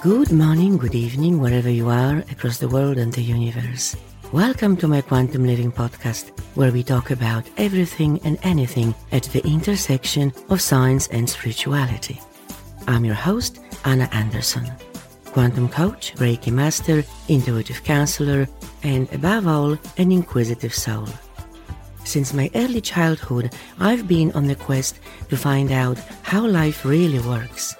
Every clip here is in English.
Good morning, good evening, wherever you are across the world and the universe. Welcome to my Quantum Living podcast, where we talk about everything and anything at the intersection of science and spirituality. I'm your host, Anna Anderson, quantum coach, Reiki master, intuitive counselor, and above all, an inquisitive soul. Since my early childhood, I've been on the quest to find out how life really works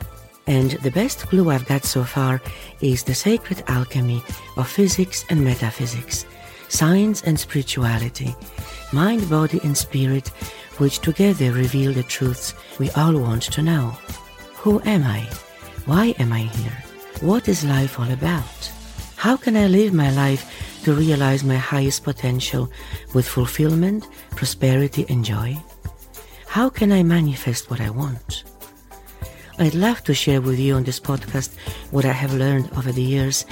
and the best clue I've got so far is the sacred alchemy of physics and metaphysics, science and spirituality, mind, body, and spirit, which together reveal the truths we all want to know. Who am I? Why am I here? What is life all about? How can I live my life to realize my highest potential with fulfillment, prosperity, and joy? How can I manifest what I want? I'd love to share with you on this podcast what I have learned over the years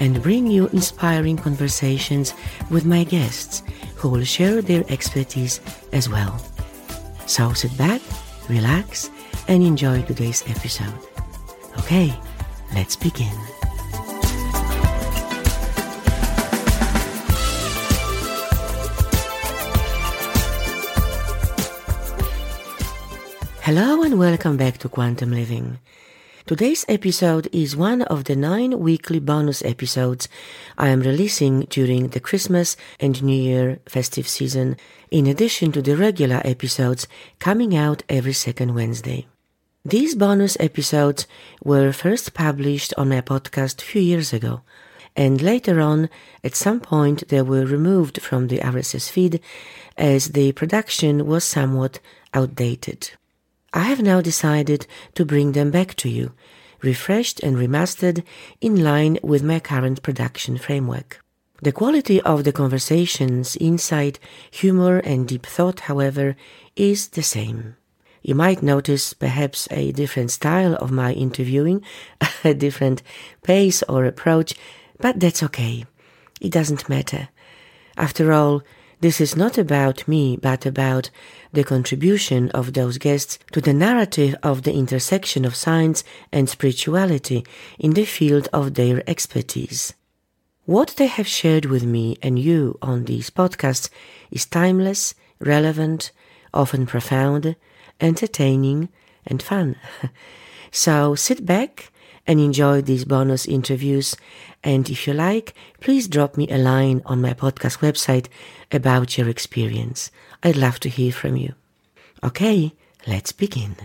and bring you inspiring conversations with my guests who will share their expertise as well. So sit back, relax, and enjoy today's episode. Okay, let's begin. Hello and welcome back to Quantum Living. Today's episode is one of the nine weekly bonus episodes I am releasing during the Christmas and New Year festive season, in addition to the regular episodes coming out every second Wednesday. These bonus episodes were first published on my podcast a few years ago, and later on, at some point, they were removed from the RSS feed as the production was somewhat outdated. I have now decided to bring them back to you, refreshed and remastered in line with my current production framework. The quality of the conversations, insight, humor, and deep thought, however, is the same. You might notice perhaps a different style of my interviewing, a different pace or approach, but that's okay. It doesn't matter. After all, this is not about me, but about the contribution of those guests to the narrative of the intersection of science and spirituality in the field of their expertise. What they have shared with me and you on these podcasts is timeless, relevant, often profound, entertaining, and fun. so sit back and enjoy these bonus interviews. And if you like, please drop me a line on my podcast website about your experience. I'd love to hear from you. Okay, let's begin.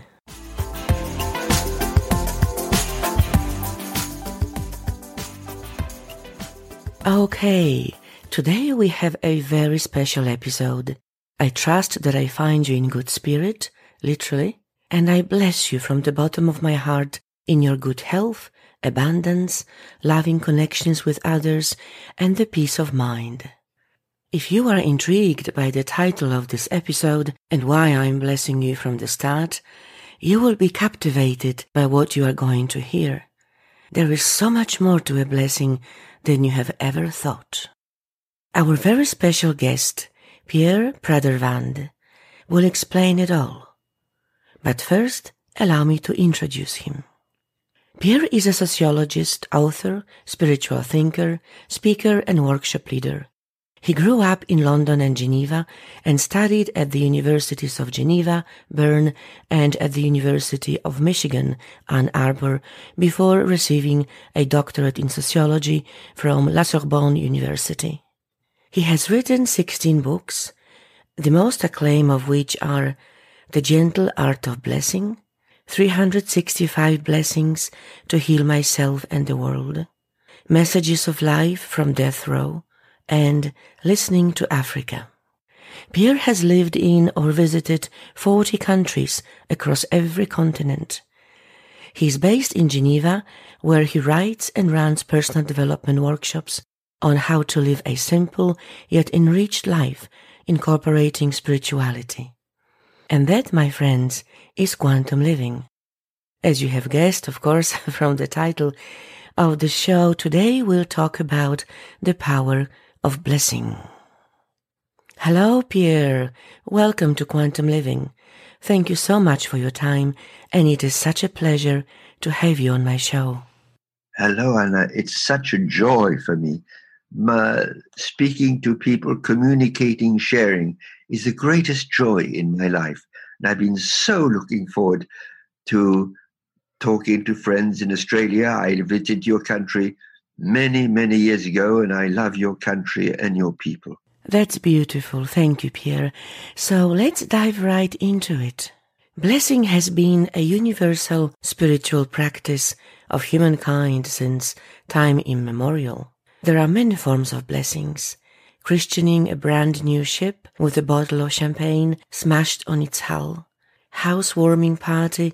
Okay, today we have a very special episode. I trust that I find you in good spirit, literally, and I bless you from the bottom of my heart in your good health, abundance, loving connections with others, and the peace of mind. If you are intrigued by the title of this episode and why I'm blessing you from the start, you will be captivated by what you are going to hear. There is so much more to a blessing than you have ever thought. Our very special guest, Pierre Pradervand, will explain it all. But first, allow me to introduce him. Pierre is a sociologist, author, spiritual thinker, speaker, and workshop leader. He grew up in London and Geneva and studied at the Universities of Geneva, Bern, and at the University of Michigan, Ann Arbor, before receiving a doctorate in sociology from La Sorbonne University. He has written 16 books, the most acclaimed of which are The Gentle Art of Blessing, 365 blessings to heal myself and the world, messages of life from death row, and listening to Africa. Pierre has lived in or visited 40 countries across every continent. He is based in Geneva, where he writes and runs personal development workshops on how to live a simple yet enriched life incorporating spirituality. And that, my friends, is quantum living. As you have guessed, of course, from the title of the show, today we'll talk about the power of blessing. Hello, Pierre. Welcome to Quantum Living. Thank you so much for your time, and it is such a pleasure to have you on my show. Hello, Anna. It's such a joy for me. My, speaking to people, communicating, sharing is the greatest joy in my life. And I've been so looking forward to talking to friends in Australia. I visited your country many, many years ago, and I love your country and your people. That's beautiful. Thank you, Pierre. So let's dive right into it. Blessing has been a universal spiritual practice of humankind since time immemorial. There are many forms of blessings. Christening a brand new ship with a bottle of champagne smashed on its hull. Housewarming party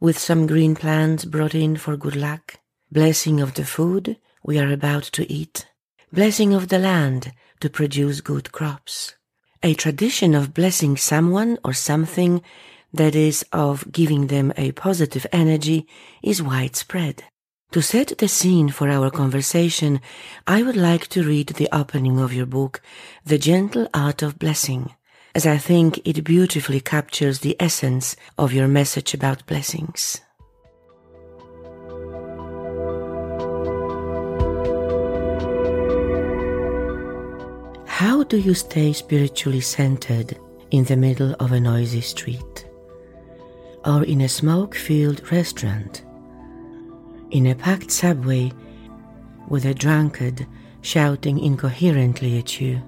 with some green plants brought in for good luck. Blessing of the food we are about to eat. Blessing of the land to produce good crops. A tradition of blessing someone or something that is of giving them a positive energy is widespread. To set the scene for our conversation, I would like to read the opening of your book, The Gentle Art of Blessing, as I think it beautifully captures the essence of your message about blessings. How do you stay spiritually centered in the middle of a noisy street? Or in a smoke filled restaurant? In a packed subway with a drunkard shouting incoherently at you?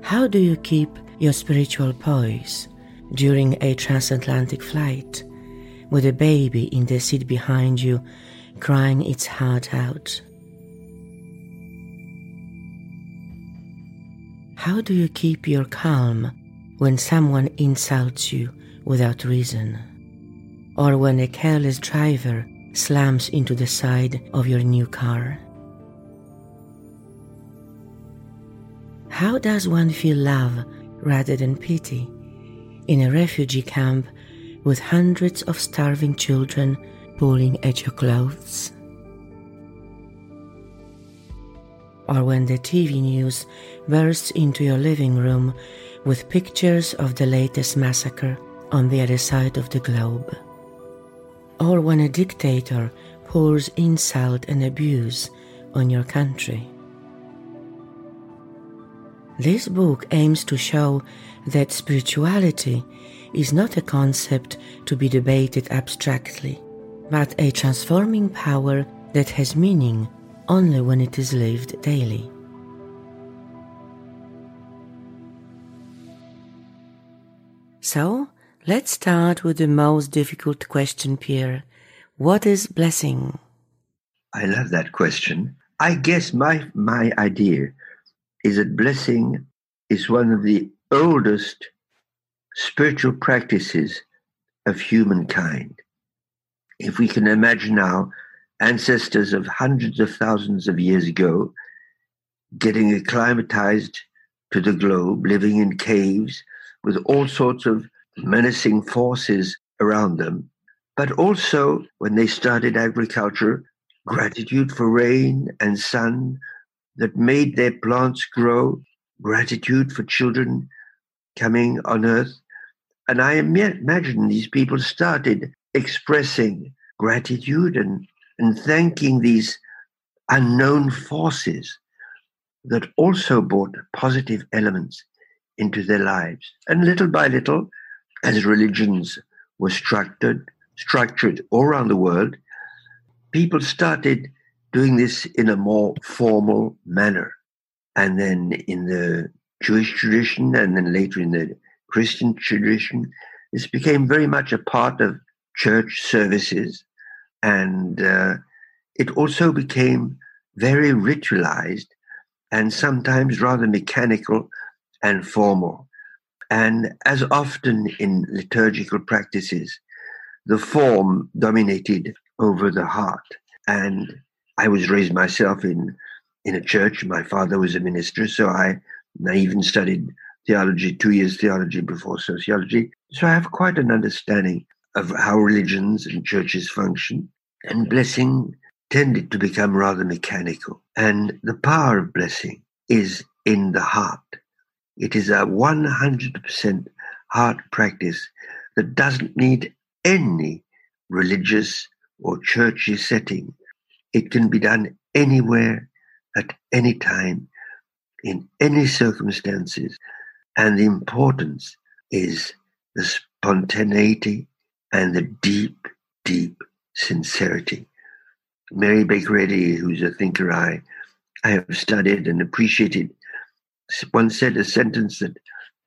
How do you keep your spiritual poise during a transatlantic flight with a baby in the seat behind you crying its heart out? How do you keep your calm when someone insults you without reason? Or when a careless driver slams into the side of your new car? How does one feel love rather than pity in a refugee camp with hundreds of starving children pulling at your clothes? or when the TV news bursts into your living room with pictures of the latest massacre on the other side of the globe, or when a dictator pours insult and abuse on your country. This book aims to show that spirituality is not a concept to be debated abstractly, but a transforming power that has meaning only when it is lived daily. So, let's start with the most difficult question, Pierre. What is blessing? I love that question. I guess my, my idea is that blessing is one of the oldest spiritual practices of humankind. If we can imagine now ancestors of hundreds of thousands of years ago getting acclimatized to the globe, living in caves with all sorts of menacing forces around them. But also, when they started agriculture, gratitude for rain and sun that made their plants grow, gratitude for children coming on earth. And I imagine these people started expressing gratitude and and thanking these unknown forces that also brought positive elements into their lives. And little by little, as religions were structured, structured all around the world, people started doing this in a more formal manner. And then in the Jewish tradition, and then later in the Christian tradition, this became very much a part of church services and uh, it also became very ritualized and sometimes rather mechanical and formal. And as often in liturgical practices, the form dominated over the heart. And I was raised myself in, in a church. My father was a minister, so I, I even studied theology, two years theology before sociology. So I have quite an understanding of how religions and churches function. And blessing tended to become rather mechanical. And the power of blessing is in the heart. It is a 100% heart practice that doesn't need any religious or churchy setting. It can be done anywhere, at any time, in any circumstances. And the importance is the spontaneity and the deep, deep sincerity. Mary Baker Eddy, who's a thinker I, I have studied and appreciated, once said a sentence that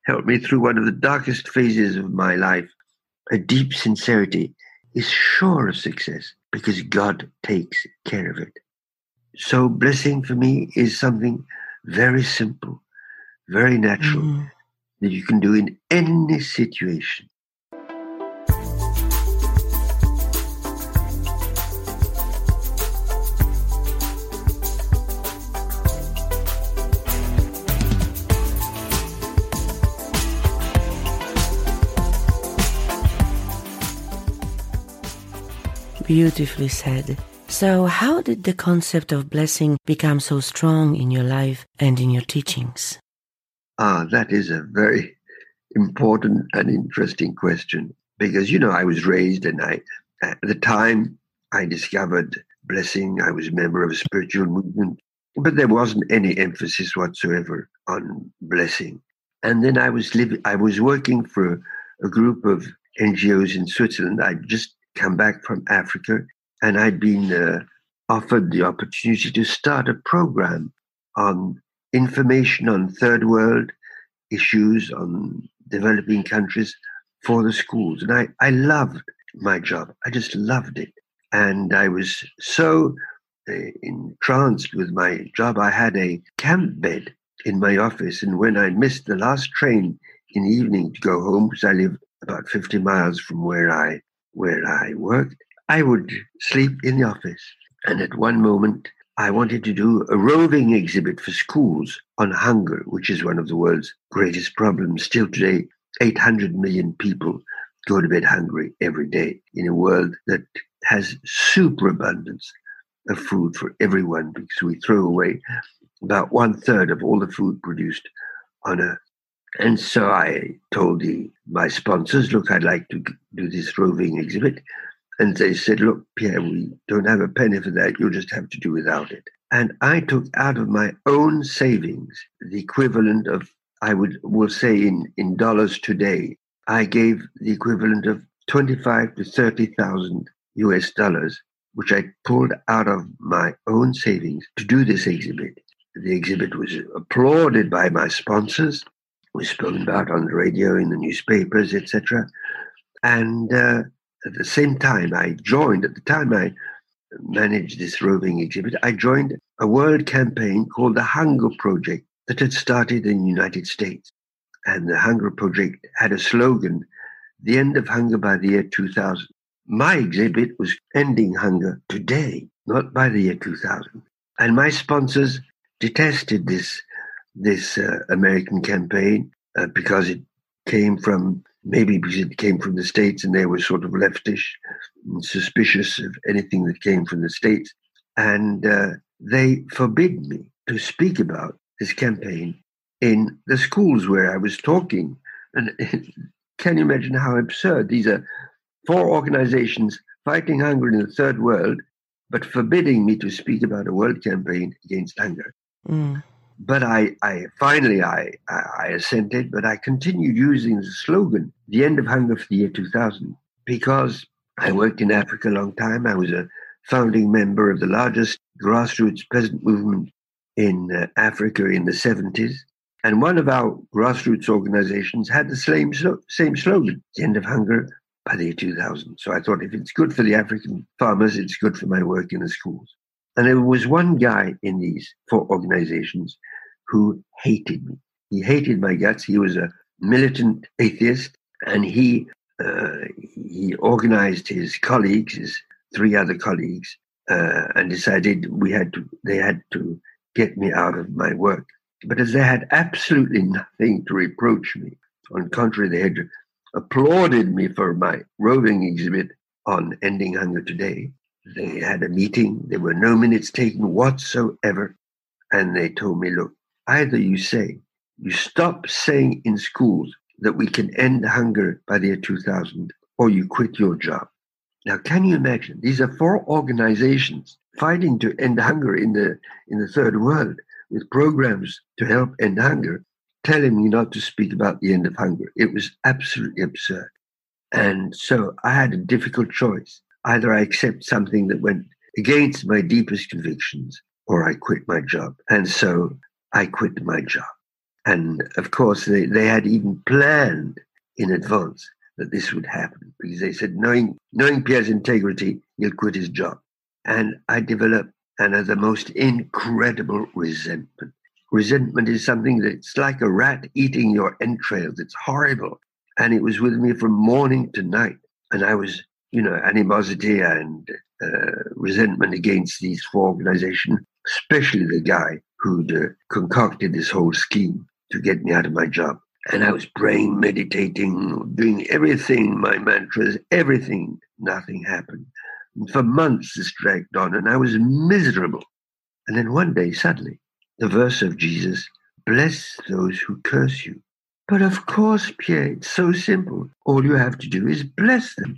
helped me through one of the darkest phases of my life. A deep sincerity is sure of success because God takes care of it. So, blessing for me is something very simple, very natural, mm. that you can do in any situation. Beautifully said. So, how did the concept of blessing become so strong in your life and in your teachings? Ah, that is a very important and interesting question because, you know, I was raised and I, at the time I discovered blessing, I was a member of a spiritual movement, but there wasn't any emphasis whatsoever on blessing. And then I was living, I was working for a group of NGOs in Switzerland. I just come back from Africa, and I'd been uh, offered the opportunity to start a program on information on third world issues, on developing countries for the schools. And I, I loved my job. I just loved it. And I was so uh, entranced with my job. I had a camp bed in my office. And when I missed the last train in the evening to go home, because I lived about 50 miles from where I where I worked, I would sleep in the office. And at one moment, I wanted to do a roving exhibit for schools on hunger, which is one of the world's greatest problems. Still today, 800 million people go to bed hungry every day in a world that has superabundance of food for everyone because we throw away about one third of all the food produced on Earth. And so I told the, my sponsors, look, I'd like to do this roving exhibit. And they said, look, Pierre, we don't have a penny for that. You'll just have to do without it. And I took out of my own savings the equivalent of, I would will say in, in dollars today, I gave the equivalent of 25 to 30,000 US dollars, which I pulled out of my own savings to do this exhibit. The exhibit was applauded by my sponsors was spoken about on the radio, in the newspapers, etc. And uh, at the same time, I joined, at the time I managed this roving exhibit, I joined a world campaign called the Hunger Project that had started in the United States. And the Hunger Project had a slogan, the end of hunger by the year 2000. My exhibit was ending hunger today, not by the year 2000. And my sponsors detested this this uh, American campaign uh, because it came from maybe because it came from the states and they were sort of leftish and suspicious of anything that came from the states, and uh, they forbid me to speak about this campaign in the schools where I was talking. And can you imagine how absurd these are? Four organizations fighting hunger in the third world, but forbidding me to speak about a world campaign against hunger. Mm. But I, I finally I, I, assented, but I continued using the slogan, the end of hunger for the year 2000, because I worked in Africa a long time. I was a founding member of the largest grassroots peasant movement in uh, Africa in the 70s. And one of our grassroots organizations had the same, same slogan, the end of hunger by the year 2000. So I thought if it's good for the African farmers, it's good for my work in the schools. And there was one guy in these four organizations who hated me. He hated my guts. He was a militant atheist, and he uh, he organized his colleagues, his three other colleagues, uh, and decided we had to. They had to get me out of my work. But as they had absolutely nothing to reproach me, on contrary, they had applauded me for my roving exhibit on ending hunger today. They had a meeting. There were no minutes taken whatsoever. And they told me, look, either you say, you stop saying in schools that we can end hunger by the year 2000, or you quit your job. Now, can you imagine? These are four organizations fighting to end hunger in the in the third world with programs to help end hunger, telling me not to speak about the end of hunger. It was absolutely absurd. And so I had a difficult choice. Either I accept something that went against my deepest convictions or I quit my job. And so I quit my job. And of course, they, they had even planned in advance that this would happen because they said, knowing, knowing Pierre's integrity, he'll quit his job. And I developed and the most incredible resentment. Resentment is something that's like a rat eating your entrails. It's horrible. And it was with me from morning to night. And I was, you know, animosity and uh, resentment against these four organizations, especially the guy who'd uh, concocted this whole scheme to get me out of my job. And I was praying, meditating, doing everything, my mantras, everything. Nothing happened. And for months this dragged on, and I was miserable. And then one day, suddenly, the verse of Jesus, bless those who curse you. But of course, Pierre, it's so simple. All you have to do is bless them.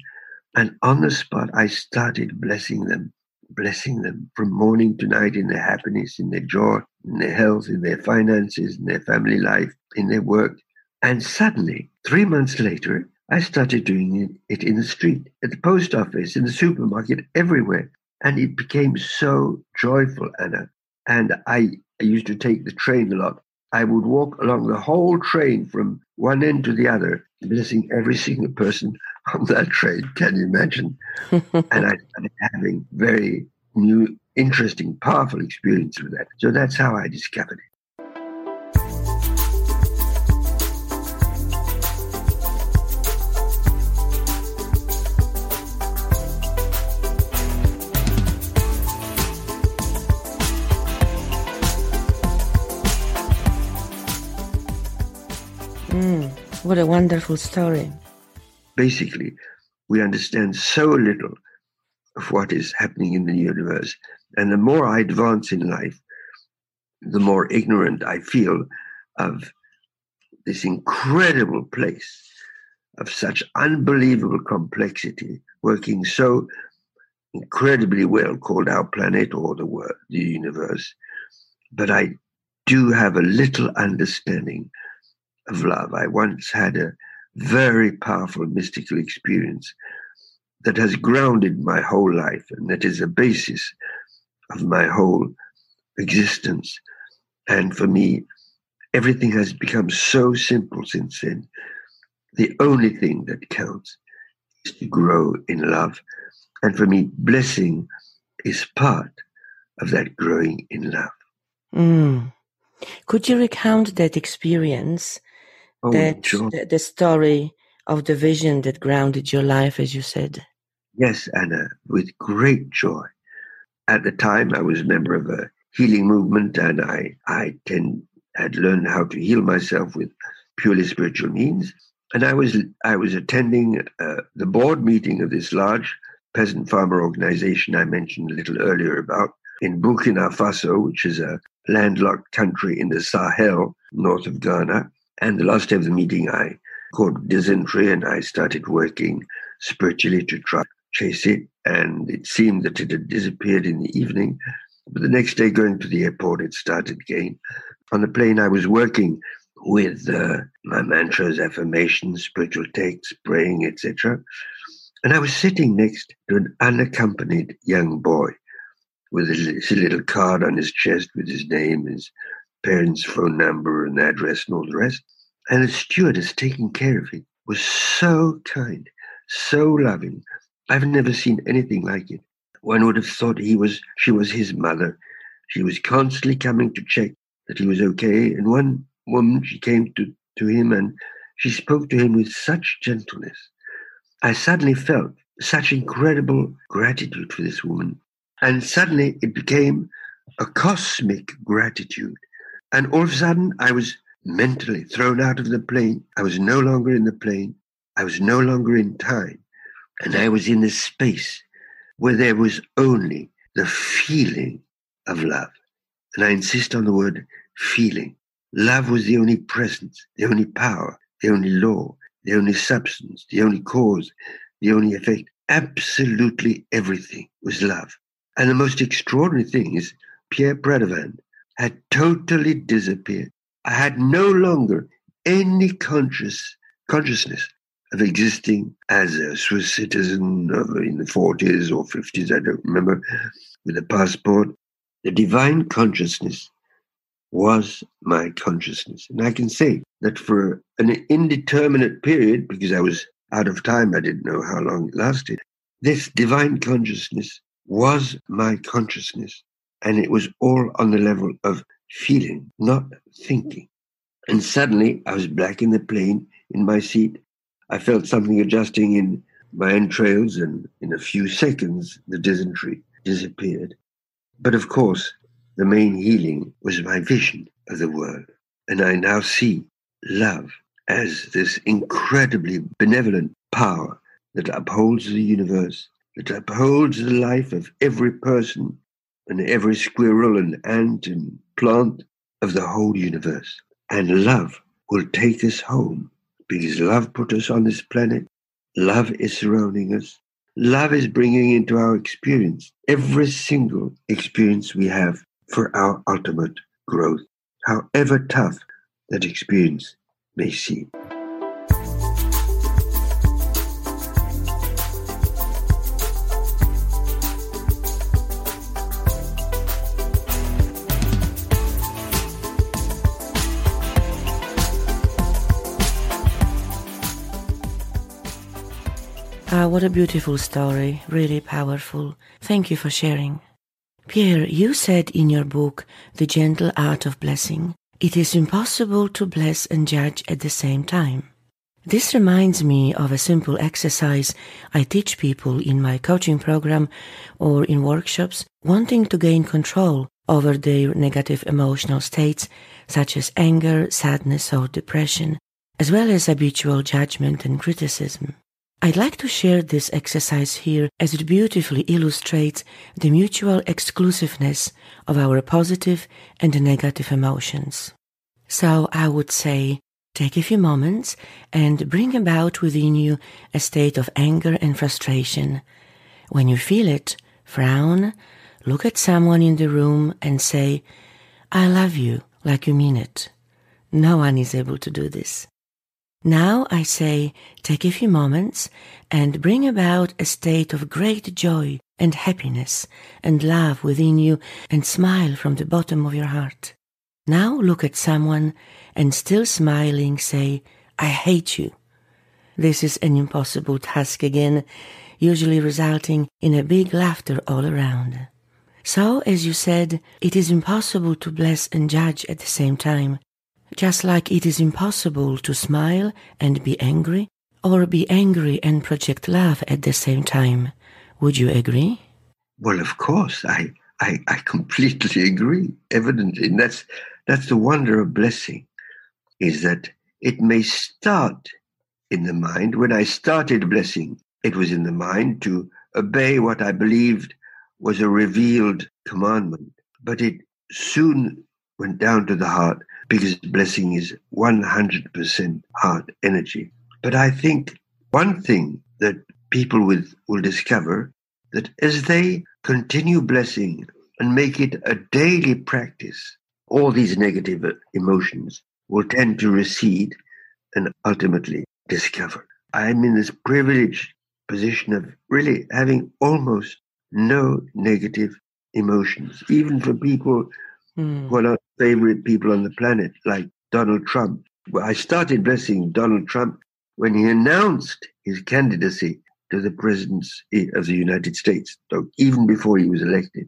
And on the spot, I started blessing them, blessing them from morning to night in their happiness, in their joy, in their health, in their finances, in their family life, in their work. And suddenly, three months later, I started doing it in the street, at the post office, in the supermarket, everywhere. And it became so joyful, Anna. And I, I used to take the train a lot. I would walk along the whole train from one end to the other, blessing every single person on that trade. Can you imagine? and I started having very new, interesting, powerful experience with that. So that's how I discovered it. Mm, what a wonderful story. Basically, we understand so little of what is happening in the universe. And the more I advance in life, the more ignorant I feel of this incredible place of such unbelievable complexity working so incredibly well called our planet or the world, the universe. But I do have a little understanding of love. I once had a very powerful mystical experience that has grounded my whole life and that is a basis of my whole existence. And for me, everything has become so simple since then. The only thing that counts is to grow in love. And for me, blessing is part of that growing in love. Mm. Could you recount that experience Oh, the, the story of the vision that grounded your life, as you said. Yes, Anna, with great joy. At the time, I was a member of a healing movement, and I, I tend, had learned how to heal myself with purely spiritual means. And I was, I was attending uh, the board meeting of this large peasant farmer organization I mentioned a little earlier about in Burkina Faso, which is a landlocked country in the Sahel, north of Ghana. And the last day of the meeting, I caught dysentery and I started working spiritually to try to chase it. And it seemed that it had disappeared in the evening. But the next day, going to the airport, it started again. On the plane, I was working with uh, my mantras, affirmations, spiritual texts, praying, etc. And I was sitting next to an unaccompanied young boy with his little card on his chest with his name, his parents' phone number and address and all the rest. And the stewardess taking care of him was so kind, so loving. I've never seen anything like it. One would have thought he was she was his mother. She was constantly coming to check that he was okay. And one woman she came to, to him and she spoke to him with such gentleness. I suddenly felt such incredible gratitude for this woman. And suddenly it became a cosmic gratitude. And all of a sudden, I was mentally thrown out of the plane. I was no longer in the plane. I was no longer in time. And I was in this space where there was only the feeling of love. And I insist on the word feeling. Love was the only presence, the only power, the only law, the only substance, the only cause, the only effect. absolutely everything was love. And the most extraordinary thing is Pierre Pradervand had totally disappeared. I had no longer any conscious consciousness of existing as a Swiss citizen in the 40s or 50s, I don't remember, with a passport. The divine consciousness was my consciousness. And I can say that for an indeterminate period, because I was out of time, I didn't know how long it lasted, this divine consciousness was my consciousness. And it was all on the level of feeling, not thinking. And suddenly I was back in the plane in my seat. I felt something adjusting in my entrails, and in a few seconds, the dysentery disappeared. But of course, the main healing was my vision of the world. And I now see love as this incredibly benevolent power that upholds the universe, that upholds the life of every person and every squirrel and ant and plant of the whole universe. And love will take us home because love put us on this planet. Love is surrounding us. Love is bringing into our experience every single experience we have for our ultimate growth, however tough that experience may seem. What a beautiful story, really powerful. Thank you for sharing. Pierre, you said in your book, The Gentle Art of Blessing, it is impossible to bless and judge at the same time. This reminds me of a simple exercise I teach people in my coaching program or in workshops wanting to gain control over their negative emotional states such as anger, sadness, or depression, as well as habitual judgment and criticism. I'd like to share this exercise here as it beautifully illustrates the mutual exclusiveness of our positive and negative emotions. So I would say, take a few moments and bring about within you a state of anger and frustration. When you feel it, frown, look at someone in the room and say, I love you, like you mean it. No one is able to do this. Now I say, take a few moments and bring about a state of great joy and happiness and love within you and smile from the bottom of your heart. Now look at someone and still smiling say, I hate you. This is an impossible task again, usually resulting in a big laughter all around. So, as you said, it is impossible to bless and judge at the same time, just like it is impossible to smile and be angry, or be angry and project love at the same time. Would you agree? Well, of course, I, I, I completely agree. Evidently, and that's that's the wonder of blessing, is that it may start in the mind. When I started blessing, it was in the mind to obey what I believed was a revealed commandment, but it soon went down to the heart because blessing is 100% heart energy. But I think one thing that people with will discover that as they continue blessing and make it a daily practice, all these negative emotions will tend to recede and ultimately discover. I'm in this privileged position of really having almost no negative emotions, even for people mm. who are not favorite people on the planet, like Donald Trump. I started blessing Donald Trump when he announced his candidacy to the presidency of the United States, so even before he was elected.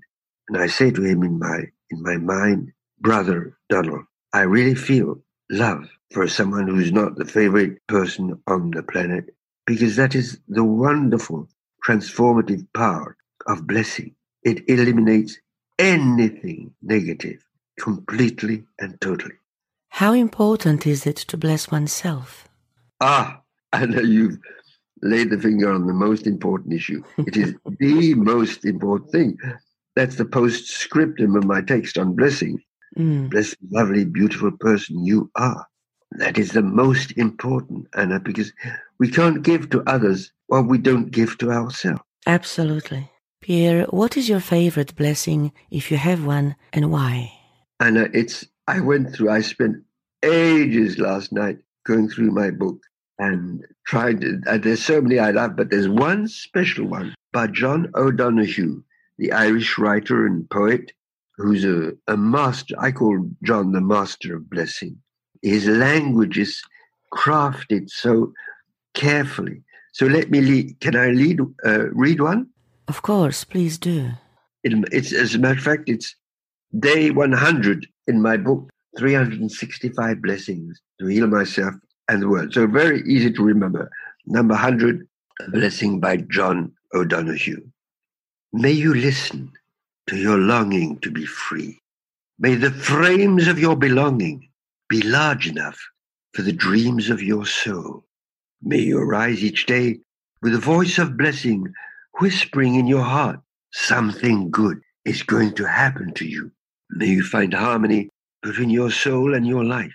And I say to him in my in my mind, brother Donald, I really feel love for someone who's not the favorite person on the planet, because that is the wonderful transformative power of blessing. It eliminates anything negative completely and totally. How important is it to bless oneself? Ah, I know you've laid the finger on the most important issue. It is the most important thing. That's the postscriptum of my text on blessing. Mm. Blessed, lovely, beautiful person you are. That is the most important, Anna, because We can't give to others what we don't give to ourselves. Absolutely. Pierre, what is your favorite blessing, if you have one, and why? And uh, it's, I went through, I spent ages last night going through my book and tried to, uh, there's so many I love, but there's one special one by John O'Donoghue, the Irish writer and poet, who's a, a master. I call John the master of blessing. His language is crafted so carefully. So let me lead. Can I lead, uh, read one? Of course, please do. It, it's as a matter of fact, it's day 100 in my book, 365 blessings to heal myself and the world. So very easy to remember. Number 100, a blessing by John O'Donoghue. May you listen to your longing to be free. May the frames of your belonging be large enough for the dreams of your soul. May you arise each day with a voice of blessing whispering in your heart, something good is going to happen to you. May you find harmony between your soul and your life.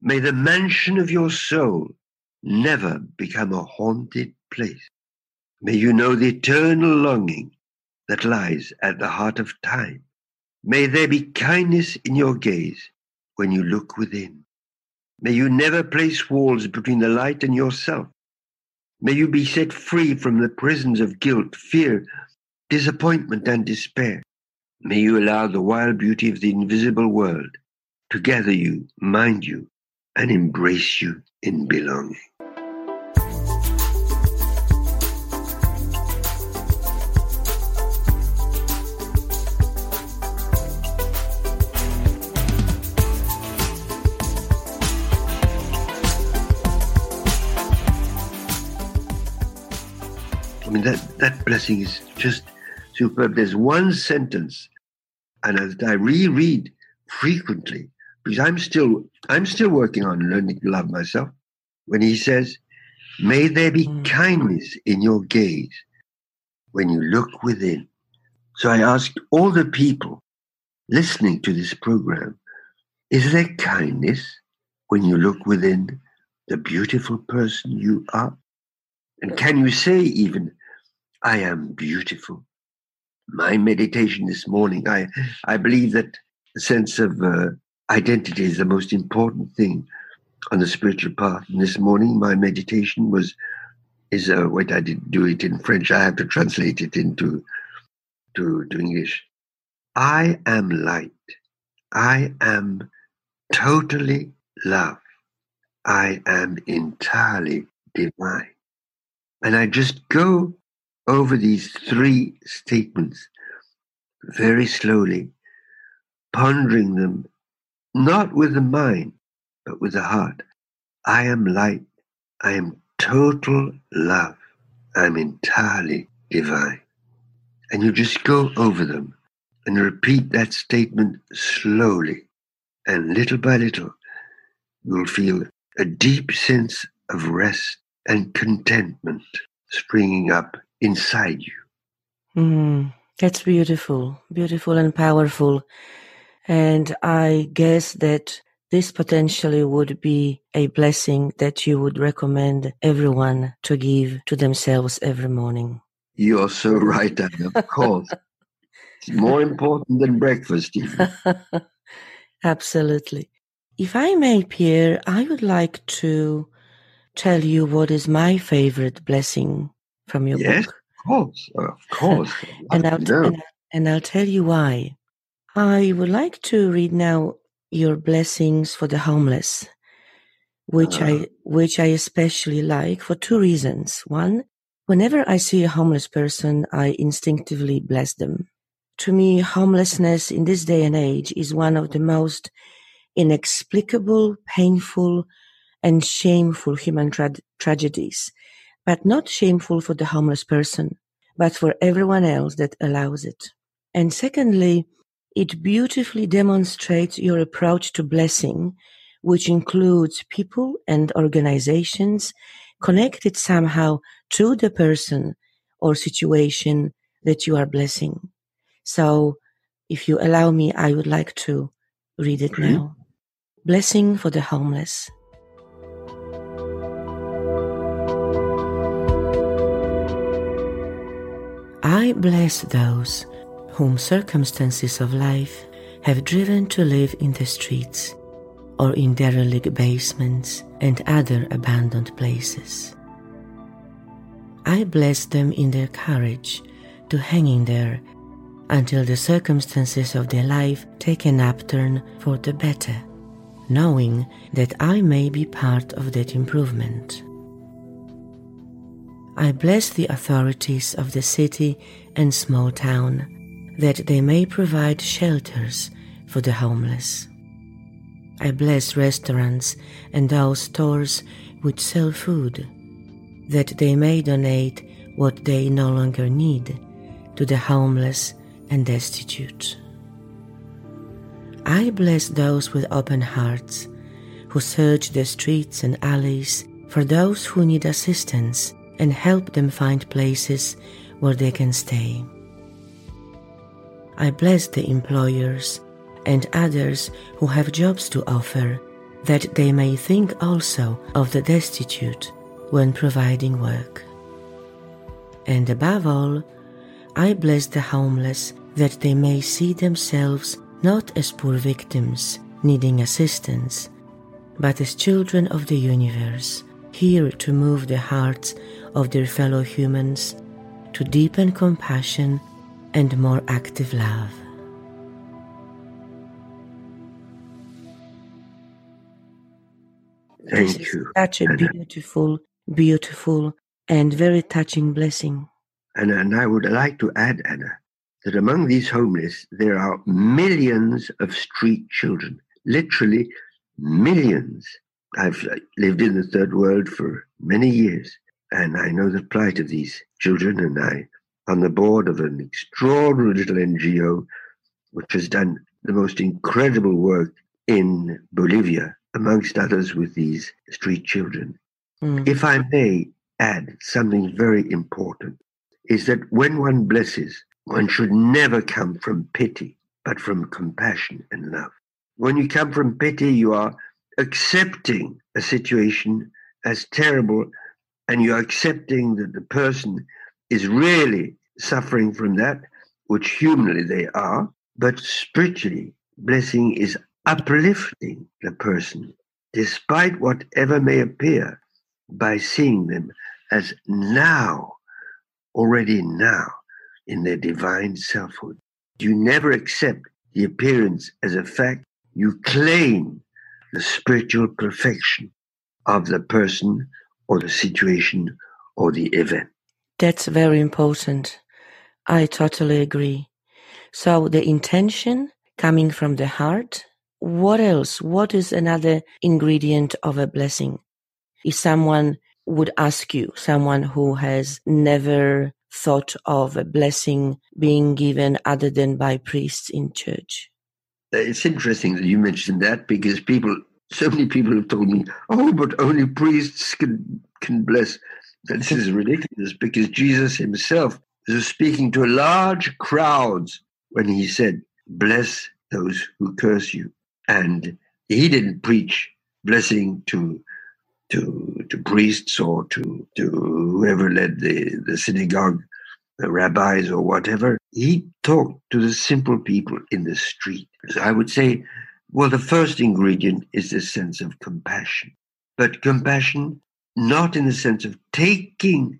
May the mansion of your soul never become a haunted place. May you know the eternal longing that lies at the heart of time. May there be kindness in your gaze when you look within. May you never place walls between the light and yourself. May you be set free from the prisons of guilt, fear, disappointment, and despair. May you allow the wild beauty of the invisible world to gather you, mind you, and embrace you in belonging. I mean, that, that blessing is just superb. There's one sentence, and as I reread frequently, because I'm still I'm still working on learning to love myself. When he says, "May there be mm. kindness in your gaze when you look within." So I asked all the people listening to this program, "Is there kindness when you look within the beautiful person you are?" And can you say even, I am beautiful? My meditation this morning, I, I believe that the sense of uh, identity is the most important thing on the spiritual path. And this morning, my meditation was, is, uh, wait, I didn't do it in French. I have to translate it into, to, to English. I am light. I am totally love. I am entirely divine. And I just go over these three statements very slowly, pondering them not with the mind, but with the heart. I am light. I am total love. I'm entirely divine. And you just go over them and repeat that statement slowly. And little by little, you'll feel a deep sense of rest and contentment springing up inside you. Mm, that's beautiful, beautiful and powerful. And I guess that this potentially would be a blessing that you would recommend everyone to give to themselves every morning. You're so right, Anna, of course. it's more important than breakfast, even. Absolutely. If I may, Pierre, I would like to tell you what is my favorite blessing from your yes, book. Of course, of course. and, I'll, and, and I'll tell you why. I would like to read now your blessings for the homeless, which uh, I which I especially like for two reasons. One, whenever I see a homeless person, I instinctively bless them. To me, homelessness in this day and age is one of the most inexplicable, painful, and shameful human tra- tragedies, but not shameful for the homeless person, but for everyone else that allows it. And secondly, it beautifully demonstrates your approach to blessing, which includes people and organizations connected somehow to the person or situation that you are blessing. So, if you allow me, I would like to read it now. Blessing for the homeless. I bless those whom circumstances of life have driven to live in the streets or in derelict basements and other abandoned places. I bless them in their courage to hang in there until the circumstances of their life take an upturn for the better, knowing that I may be part of that improvement. I bless the authorities of the city and small town that they may provide shelters for the homeless. I bless restaurants and those stores which sell food that they may donate what they no longer need to the homeless and destitute. I bless those with open hearts who search the streets and alleys for those who need assistance and help them find places where they can stay. I bless the employers and others who have jobs to offer that they may think also of the destitute when providing work. And above all, I bless the homeless that they may see themselves not as poor victims needing assistance, but as children of the universe, here to move the hearts of their fellow humans to deepen compassion and more active love. Thank this you. Such a uh, beautiful, beautiful, and very touching blessing. And, and I would like to add, Anna, that among these homeless, there are millions of street children, literally millions. I've uh, lived in the third world for many years, and I know the plight of these children, and I on the board of an extraordinary little NGO which has done the most incredible work in Bolivia, amongst others with these street children. Mm. If I may add something very important, is that when one blesses, one should never come from pity, but from compassion and love. When you come from pity, you are accepting a situation as terrible and you're accepting that the person is really suffering from that, which humanly they are, but spiritually, blessing is uplifting the person, despite whatever may appear, by seeing them as now, already now, in their divine selfhood. You never accept the appearance as a fact, you claim the spiritual perfection of the person or the situation or the event. That's very important. I totally agree. So the intention coming from the heart. What else? What is another ingredient of a blessing? If someone would ask you, someone who has never thought of a blessing being given other than by priests in church. Uh, it's interesting that you mentioned that because people, so many people have told me, oh, but only priests can, can bless. This is ridiculous because Jesus himself was speaking to large crowds when he said, bless those who curse you. And he didn't preach blessing to to to priests or to to whoever led the, the synagogue, the rabbis or whatever. He talked to the simple people in the street. So I would say, well, the first ingredient is the sense of compassion. But compassion not in the sense of taking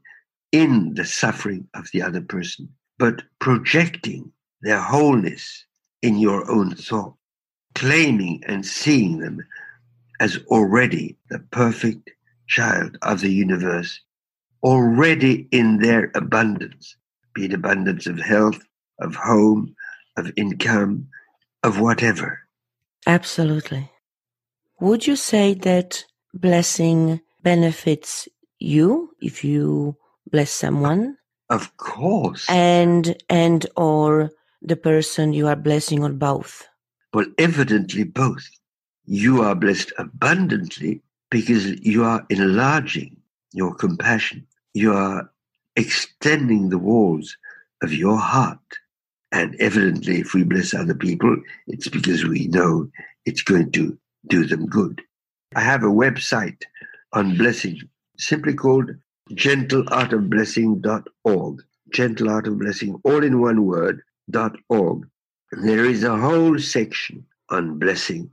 in the suffering of the other person, but projecting their wholeness in your own thought, claiming and seeing them as already the perfect child of the universe, already in their abundance, be it abundance of health, of home, of income, of whatever. Absolutely. Would you say that blessing benefits you if you bless someone? Of course. And and or the person you are blessing or both? Well, evidently both you are blessed abundantly because you are enlarging your compassion. You are extending the walls of your heart. And evidently, if we bless other people, it's because we know it's going to do them good. I have a website on blessing simply called gentleartofblessing.org. Gentle Art of Blessing, all in one word, dot org. There is a whole section on blessing,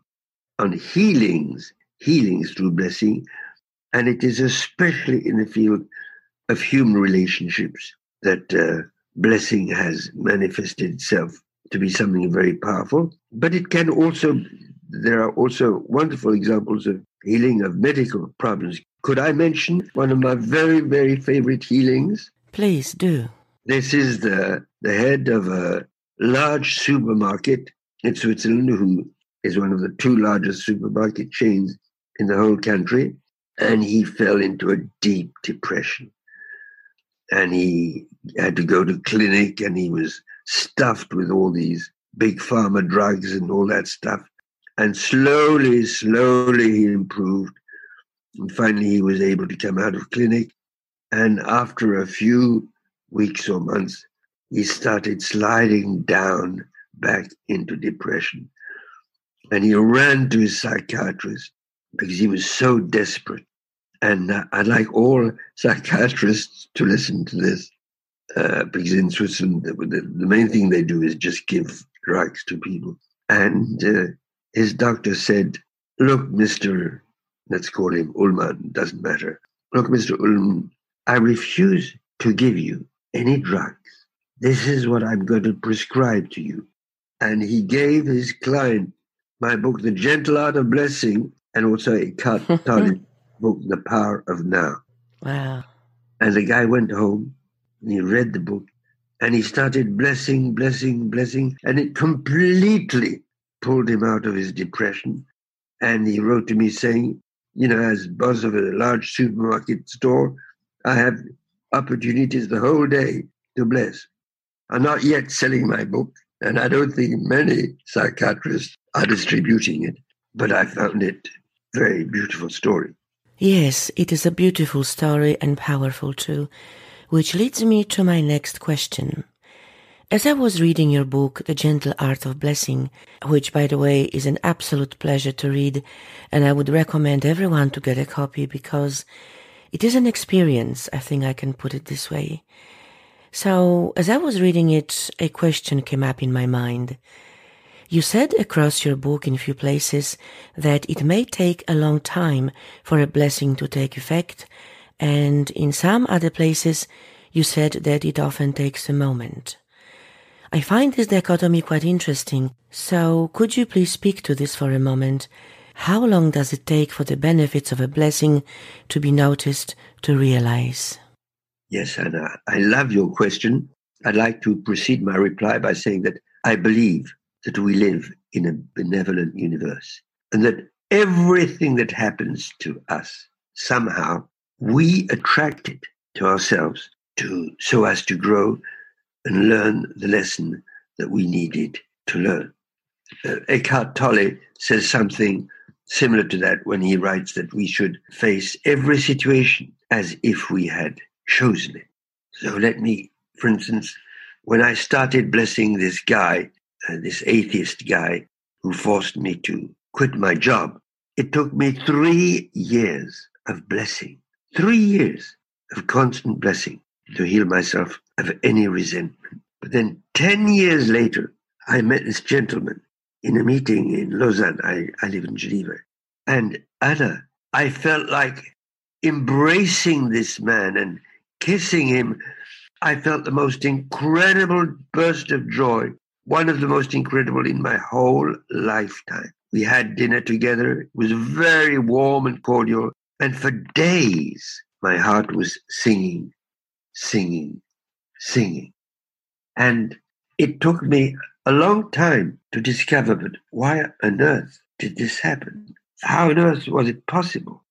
on healings, healings through blessing. And it is especially in the field of human relationships that uh, blessing has manifested itself to be something very powerful. But it can also, there are also wonderful examples of healing of medical problems. Could I mention one of my very, very favorite healings? Please do. This is the, the head of a large supermarket in Switzerland, who is one of the two largest supermarket chains in the whole country. And he fell into a deep depression. And he had to go to clinic and he was stuffed with all these big pharma drugs and all that stuff. And slowly, slowly he improved. And finally he was able to come out of clinic. And after a few weeks or months, he started sliding down back into depression. And he ran to his psychiatrist because he was so desperate. And uh, I'd like all psychiatrists to listen to this uh, because in Switzerland, the, the, main thing they do is just give drugs to people. And uh, his doctor said, Look, Mr. Let's call him Ullman, doesn't matter. Look, Mr. Ullman, I refuse to give you any drugs. This is what I'm going to prescribe to you. And he gave his client my book, The Gentle Art of Blessing, and also a cut book, The Power of Now. Wow. And the guy went home and he read the book and he started blessing, blessing, blessing, and it completely pulled him out of his depression. And he wrote to me saying, you know, as boss of a large supermarket store, I have opportunities the whole day to bless. I'm not yet selling my book, and I don't think many psychiatrists are distributing it, but I found it a very beautiful story. Yes, it is a beautiful story and powerful too, which leads me to my next question. As I was reading your book, The Gentle Art of Blessing, which by the way is an absolute pleasure to read, and I would recommend everyone to get a copy because it is an experience, I think I can put it this way. So, as I was reading it, a question came up in my mind. You said across your book in a few places that it may take a long time for a blessing to take effect, and in some other places you said that it often takes a moment. I find this dichotomy quite interesting, so could you please speak to this for a moment? How long does it take for the benefits of a blessing to be noticed, to realize? Yes, Anna, uh, I love your question. I'd like to precede my reply by saying that I believe that we live in a benevolent universe and that everything that happens to us somehow we attract it to ourselves to so as to grow and learn the lesson that we needed to learn. Uh, Eckhart Tolle says something similar to that when he writes that we should face every situation as if we had chosen it. So let me, for instance, when I started blessing this guy, this atheist guy who forced me to quit my job, it took me three years of blessing, three years of constant blessing to heal myself of any resentment. But then 10 years later, I met this gentleman in a meeting in Lausanne. I, I live in Geneva. And Anna, I felt like embracing this man and kissing him. I felt the most incredible burst of joy, one of the most incredible in my whole lifetime. We had dinner together. It was very warm and cordial. And for days, my heart was singing, singing, singing. And it took me a long time to discover, but why on earth did this happen? How on earth was it possible?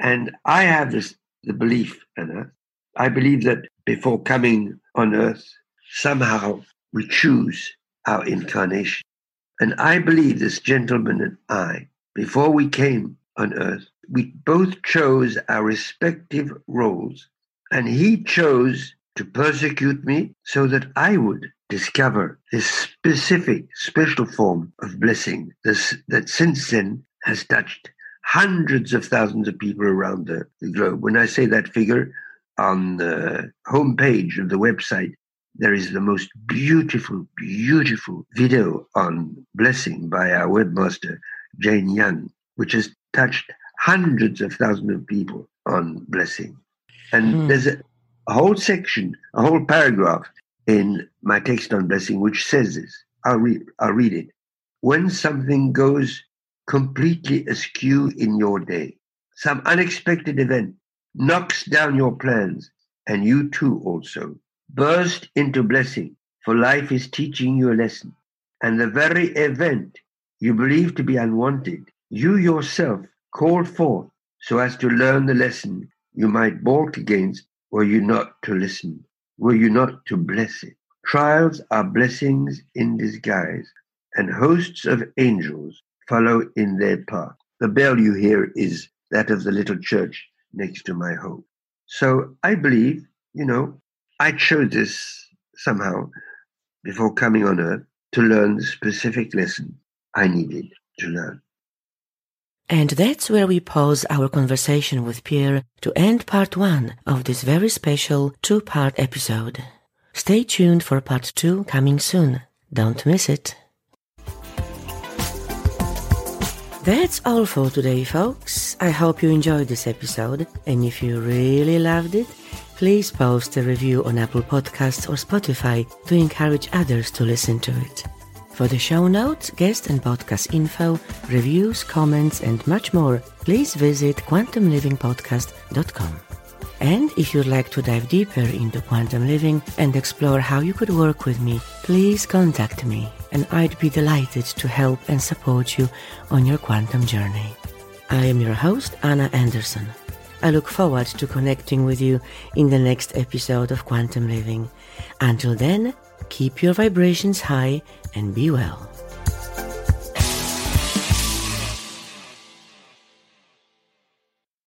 And I have this the belief, Anna. I believe that before coming on earth, somehow we choose our incarnation. And I believe this gentleman and I, before we came on earth, we both chose our respective roles. And he chose to persecute me so that I would discover this specific, special form of blessing this, that since then has touched hundreds of thousands of people around the, the globe. When I say that figure, on the homepage of the website, there is the most beautiful, beautiful video on blessing by our webmaster, Jane Young, which has touched hundreds of thousands of people on blessing. And mm. there's a, a whole section, a whole paragraph in my text on blessing, which says this. I'll read, I'll read it. When something goes completely askew in your day, some unexpected event knocks down your plans, and you too also burst into blessing, for life is teaching you a lesson. And the very event you believe to be unwanted, you yourself called forth so as to learn the lesson you might balk against were you not to listen, were you not to bless it. Trials are blessings in disguise, and hosts of angels follow in their path. The bell you hear is that of the little church next to my home. So I believe, you know, I chose this somehow before coming on earth to learn the specific lesson I needed to learn. And that's where we pause our conversation with Pierre to end part one of this very special two part episode. Stay tuned for part two coming soon. Don't miss it. That's all for today, folks. I hope you enjoyed this episode, and if you really loved it, please post a review on Apple Podcasts or Spotify to encourage others to listen to it. For the show notes, guest and podcast info, reviews, comments, and much more, please visit quantumlivingpodcast.com. And if you'd like to dive deeper into quantum living and explore how you could work with me, please contact me, and I'd be delighted to help and support you on your quantum journey. I am your host, Anna Anderson. I look forward to connecting with you in the next episode of Quantum Living. Until then, keep your vibrations high and be well.